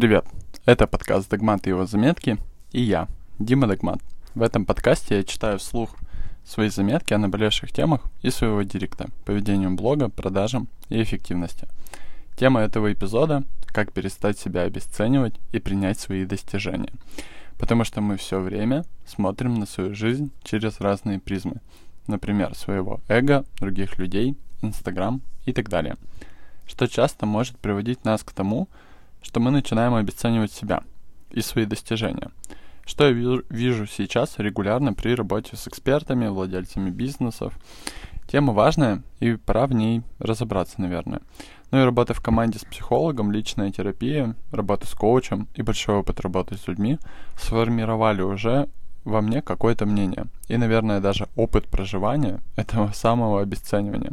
Привет! Это подкаст «Догмат и его заметки» и я, Дима Догмат. В этом подкасте я читаю вслух свои заметки о наболевших темах и своего директа по ведению блога, продажам и эффективности. Тема этого эпизода – как перестать себя обесценивать и принять свои достижения. Потому что мы все время смотрим на свою жизнь через разные призмы. Например, своего эго, других людей, Инстаграм и так далее. Что часто может приводить нас к тому, что мы начинаем обесценивать себя и свои достижения. Что я вижу сейчас регулярно при работе с экспертами, владельцами бизнесов. Тема важная, и пора в ней разобраться, наверное. Ну и работа в команде с психологом, личная терапия, работа с коучем и большой опыт работы с людьми сформировали уже во мне какое-то мнение. И, наверное, даже опыт проживания этого самого обесценивания,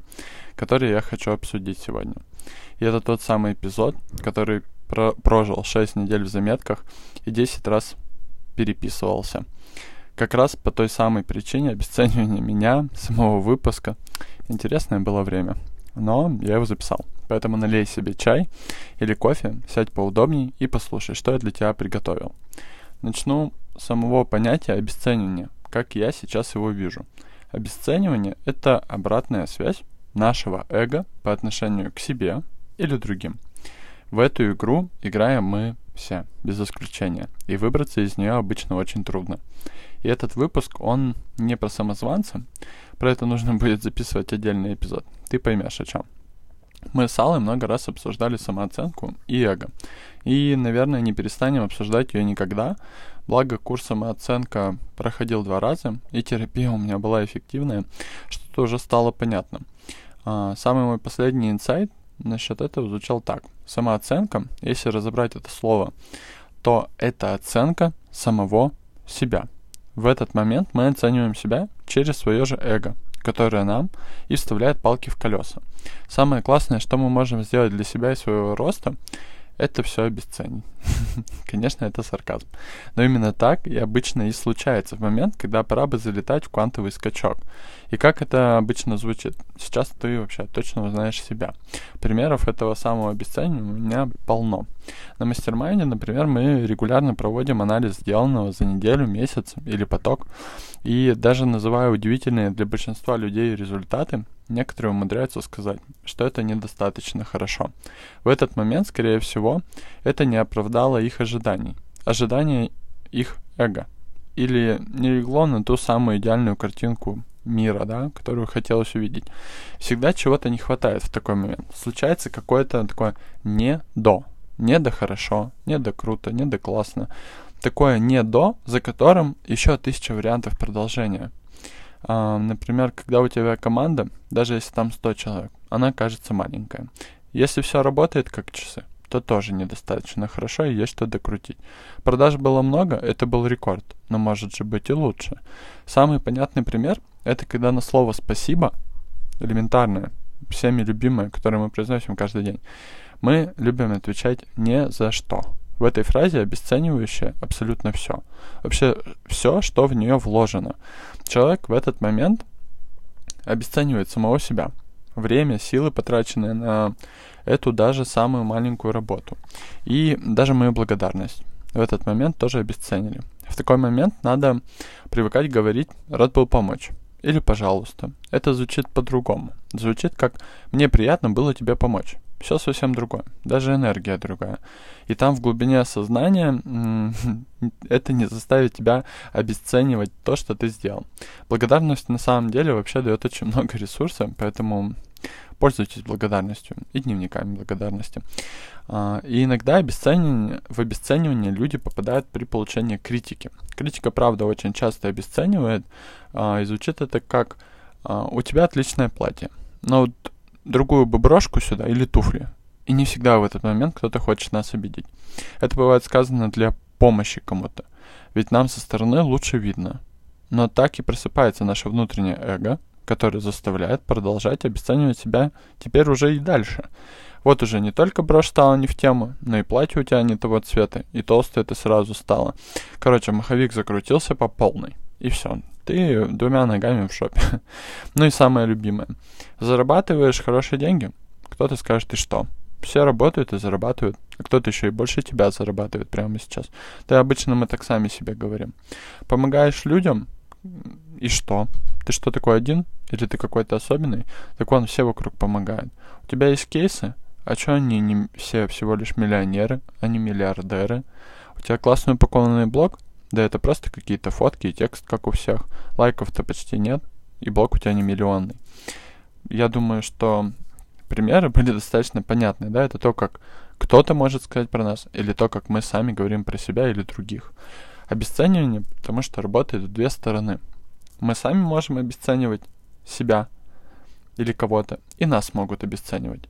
который я хочу обсудить сегодня. И это тот самый эпизод, который про прожил 6 недель в заметках и 10 раз переписывался. Как раз по той самой причине обесценивания меня, самого выпуска. Интересное было время. Но я его записал. Поэтому налей себе чай или кофе, сядь поудобней и послушай, что я для тебя приготовил. Начну с самого понятия обесценивания, как я сейчас его вижу. Обесценивание — это обратная связь нашего эго по отношению к себе или другим. В эту игру играем мы все, без исключения, и выбраться из нее обычно очень трудно. И этот выпуск, он не про самозванца, про это нужно будет записывать отдельный эпизод. Ты поймешь о чем. Мы с Аллой много раз обсуждали самооценку и эго. И, наверное, не перестанем обсуждать ее никогда. Благо, курс самооценка проходил два раза, и терапия у меня была эффективная, что-то уже стало понятно. А, самый мой последний инсайт насчет этого звучал так. Самооценка, если разобрать это слово, то это оценка самого себя. В этот момент мы оцениваем себя через свое же эго, которое нам и вставляет палки в колеса. Самое классное, что мы можем сделать для себя и своего роста, это все обесценить. Конечно, это сарказм. Но именно так и обычно и случается в момент, когда пора бы залетать в квантовый скачок. И как это обычно звучит? Сейчас ты вообще точно узнаешь себя. Примеров этого самого обесценивания у меня полно. На mastermind е, например, мы регулярно проводим анализ сделанного за неделю, месяц или поток. И даже называя удивительные для большинства людей результаты, некоторые умудряются сказать, что это недостаточно хорошо. В этот момент, скорее всего, это не оправдало их ожиданий. Ожидания их эго. Или не легло на ту самую идеальную картинку мира, да, которую хотелось увидеть. Всегда чего-то не хватает в такой момент. Случается какое-то такое не до. Не до хорошо, не до круто, не до классно. Такое не до, за которым еще тысяча вариантов продолжения. А, например, когда у тебя команда, даже если там 100 человек, она кажется маленькая. Если все работает как часы, то тоже недостаточно хорошо и есть что докрутить. Продаж было много, это был рекорд, но может же быть и лучше. Самый понятный пример — это когда на слово «спасибо», элементарное, всеми любимое, которое мы произносим каждый день, мы любим отвечать «не за что». В этой фразе обесценивающее абсолютно все. Вообще все, что в нее вложено. Человек в этот момент обесценивает самого себя. Время, силы, потраченные на эту даже самую маленькую работу. И даже мою благодарность в этот момент тоже обесценили. В такой момент надо привыкать говорить «рад был помочь» или «пожалуйста». Это звучит по-другому. Звучит как «мне приятно было тебе помочь» все совсем другое, даже энергия другая. И там в глубине сознания это не заставит тебя обесценивать то, что ты сделал. Благодарность на самом деле вообще дает очень много ресурсов, поэтому пользуйтесь благодарностью и дневниками благодарности. А, и иногда обесценивание, в обесценивание люди попадают при получении критики. Критика, правда, очень часто обесценивает, а, и звучит это как а, «у тебя отличное платье». Но вот другую бы брошку сюда или туфли. И не всегда в этот момент кто-то хочет нас обидеть. Это бывает сказано для помощи кому-то. Ведь нам со стороны лучше видно. Но так и просыпается наше внутреннее эго, которое заставляет продолжать обесценивать себя теперь уже и дальше. Вот уже не только брошь стала не в тему, но и платье у тебя не того цвета, и толстое ты сразу стало. Короче, маховик закрутился по полной. И все, ты двумя ногами в шопе. ну и самое любимое. Зарабатываешь хорошие деньги? Кто-то скажет, ты что? Все работают и зарабатывают. а кто-то еще и больше тебя зарабатывает прямо сейчас. Да обычно мы так сами себе говорим. Помогаешь людям, и что? Ты что, такой один? Или ты какой-то особенный? Так он все вокруг помогает. У тебя есть кейсы? А что они не все всего лишь миллионеры, а не миллиардеры? У тебя классный упакованный блог? Да это просто какие-то фотки и текст, как у всех. Лайков-то почти нет, и блог у тебя не миллионный. Я думаю, что примеры были достаточно понятны, да? Это то, как кто-то может сказать про нас, или то, как мы сами говорим про себя или других. Обесценивание, потому что работает в две стороны. Мы сами можем обесценивать себя или кого-то, и нас могут обесценивать.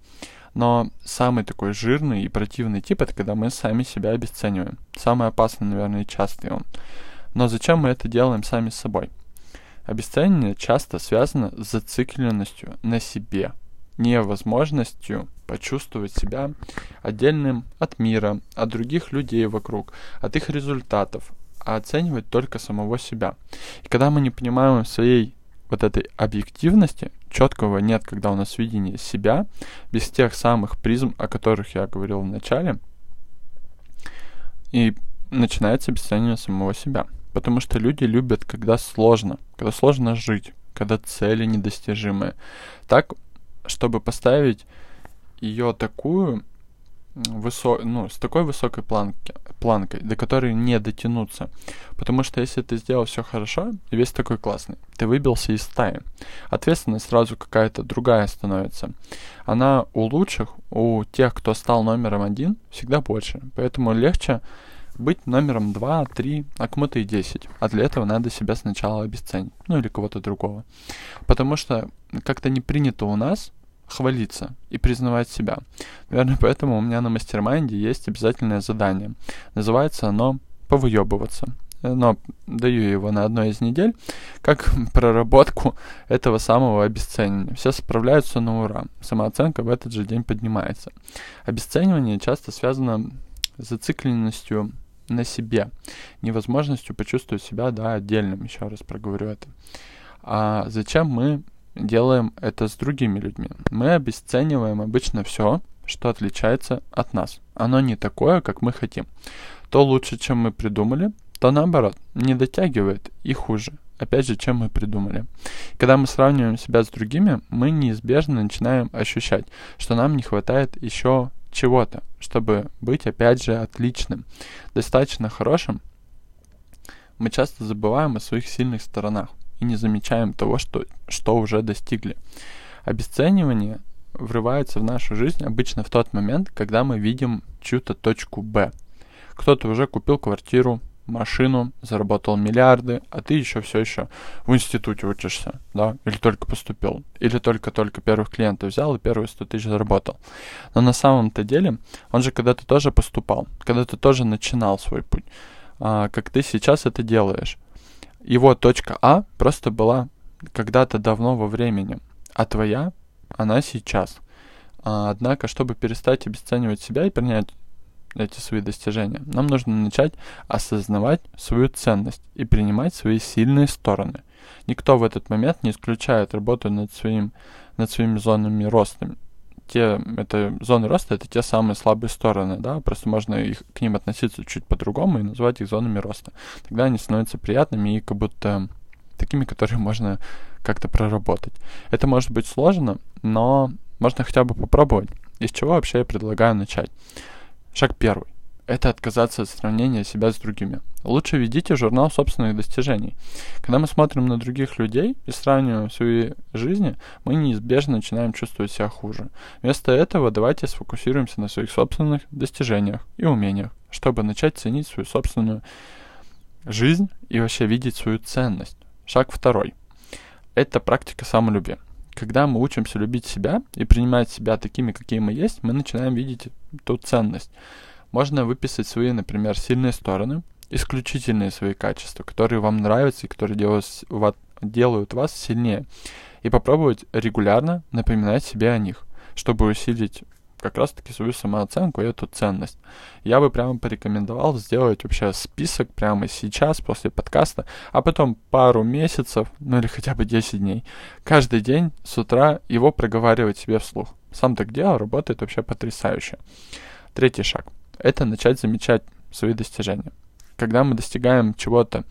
Но самый такой жирный и противный тип это когда мы сами себя обесцениваем. Самый опасный, наверное, и частый он. Но зачем мы это делаем сами с собой? Обесценивание часто связано с зацикленностью на себе, невозможностью почувствовать себя отдельным от мира, от других людей вокруг, от их результатов, а оценивать только самого себя. И когда мы не понимаем своей вот этой объективности, четкого нет, когда у нас видение себя, без тех самых призм, о которых я говорил в начале, и начинается обесценивание самого себя. Потому что люди любят, когда сложно, когда сложно жить, когда цели недостижимые. Так, чтобы поставить ее такую, высо... ну, с такой высокой планки, планкой, до которой не дотянуться. Потому что если ты сделал все хорошо, и весь такой классный, ты выбился из стаи, ответственность сразу какая-то другая становится. Она у лучших, у тех, кто стал номером один, всегда больше. Поэтому легче быть номером 2, 3, а кому-то и 10. А для этого надо себя сначала обесценить. Ну или кого-то другого. Потому что как-то не принято у нас хвалиться и признавать себя. Наверное, поэтому у меня на mastermind е есть обязательное задание. Называется оно «Повыебываться». Но даю его на одной из недель, как проработку этого самого обесценивания. Все справляются на ура. Самооценка в этот же день поднимается. Обесценивание часто связано с зацикленностью на себе, невозможностью почувствовать себя, да, отдельным, еще раз проговорю это. А зачем мы делаем это с другими людьми. Мы обесцениваем обычно все, что отличается от нас. Оно не такое, как мы хотим. То лучше, чем мы придумали, то наоборот, не дотягивает и хуже. Опять же, чем мы придумали. Когда мы сравниваем себя с другими, мы неизбежно начинаем ощущать, что нам не хватает еще чего-то, чтобы быть, опять же, отличным, достаточно хорошим. Мы часто забываем о своих сильных сторонах и не замечаем того, что, что уже достигли. Обесценивание врывается в нашу жизнь обычно в тот момент, когда мы видим чью-то точку Б. Кто-то уже купил квартиру, машину, заработал миллиарды, а ты еще все еще в институте учишься, да, или только поступил, или только-только первых клиентов взял и первые 100 тысяч заработал. Но на самом-то деле он же когда-то тоже поступал, когда-то тоже начинал свой путь, а, как ты сейчас это делаешь его точка А просто была когда-то давно во времени, а твоя, она сейчас. А, однако, чтобы перестать обесценивать себя и принять эти свои достижения, нам нужно начать осознавать свою ценность и принимать свои сильные стороны. Никто в этот момент не исключает работу над, своим, над своими зонами роста те, это зоны роста, это те самые слабые стороны, да, просто можно их, к ним относиться чуть по-другому и назвать их зонами роста. Тогда они становятся приятными и как будто такими, которые можно как-то проработать. Это может быть сложно, но можно хотя бы попробовать. Из чего вообще я предлагаю начать? Шаг первый это отказаться от сравнения себя с другими. Лучше ведите журнал собственных достижений. Когда мы смотрим на других людей и сравниваем свои жизни, мы неизбежно начинаем чувствовать себя хуже. Вместо этого давайте сфокусируемся на своих собственных достижениях и умениях, чтобы начать ценить свою собственную жизнь и вообще видеть свою ценность. Шаг второй. Это практика самолюбия. Когда мы учимся любить себя и принимать себя такими, какие мы есть, мы начинаем видеть ту ценность. Можно выписать свои, например, сильные стороны, исключительные свои качества, которые вам нравятся и которые делают, вас сильнее. И попробовать регулярно напоминать себе о них, чтобы усилить как раз-таки свою самооценку и эту ценность. Я бы прямо порекомендовал сделать вообще список прямо сейчас, после подкаста, а потом пару месяцев, ну или хотя бы 10 дней, каждый день с утра его проговаривать себе вслух. Сам так делал, работает вообще потрясающе. Третий шаг – это начать замечать свои достижения. Когда мы достигаем чего-то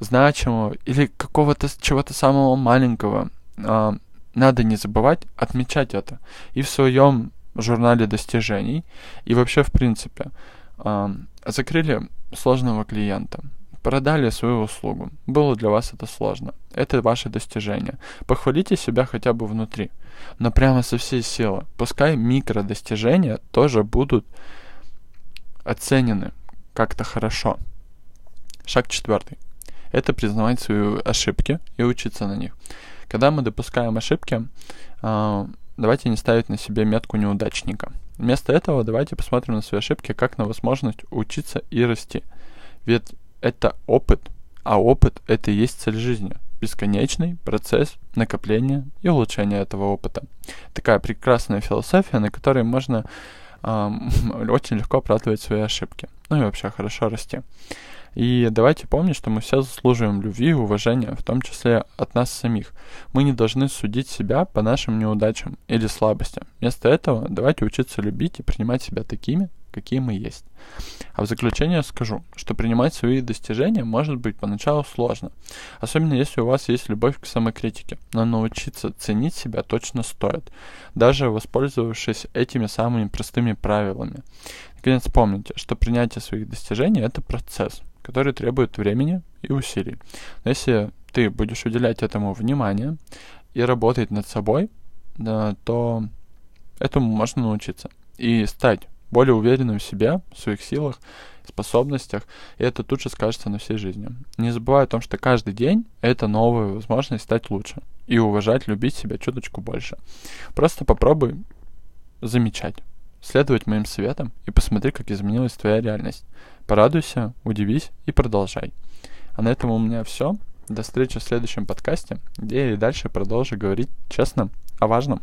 значимого или какого-то чего-то самого маленького, э, надо не забывать отмечать это и в своем журнале достижений, и вообще в принципе. Э, закрыли сложного клиента, продали свою услугу. Было для вас это сложно. Это ваше достижение. Похвалите себя хотя бы внутри. Но прямо со всей силы. Пускай микродостижения тоже будут оценены как-то хорошо. Шаг четвертый. Это признавать свои ошибки и учиться на них. Когда мы допускаем ошибки, а, давайте не ставить на себе метку неудачника. Вместо этого давайте посмотрим на свои ошибки как на возможность учиться и расти. Ведь это опыт, а опыт — это и есть цель жизни. Бесконечный процесс накопления и улучшения этого опыта. Такая прекрасная философия, на которой можно очень легко оправдывать свои ошибки. Ну и вообще хорошо расти. И давайте помнить, что мы все заслуживаем любви и уважения, в том числе от нас самих. Мы не должны судить себя по нашим неудачам или слабостям. Вместо этого давайте учиться любить и принимать себя такими, какие мы есть. А в заключение скажу, что принимать свои достижения может быть поначалу сложно, особенно если у вас есть любовь к самокритике, но научиться ценить себя точно стоит, даже воспользовавшись этими самыми простыми правилами. Наконец помните, что принятие своих достижений — это процесс, который требует времени и усилий. Но если ты будешь уделять этому внимание и работать над собой, то этому можно научиться и стать более уверенным в себе, в своих силах, способностях, и это тут же скажется на всей жизни. Не забывай о том, что каждый день — это новая возможность стать лучше и уважать, любить себя чуточку больше. Просто попробуй замечать, следовать моим советам и посмотри, как изменилась твоя реальность. Порадуйся, удивись и продолжай. А на этом у меня все. До встречи в следующем подкасте, где я и дальше продолжу говорить честно о важном.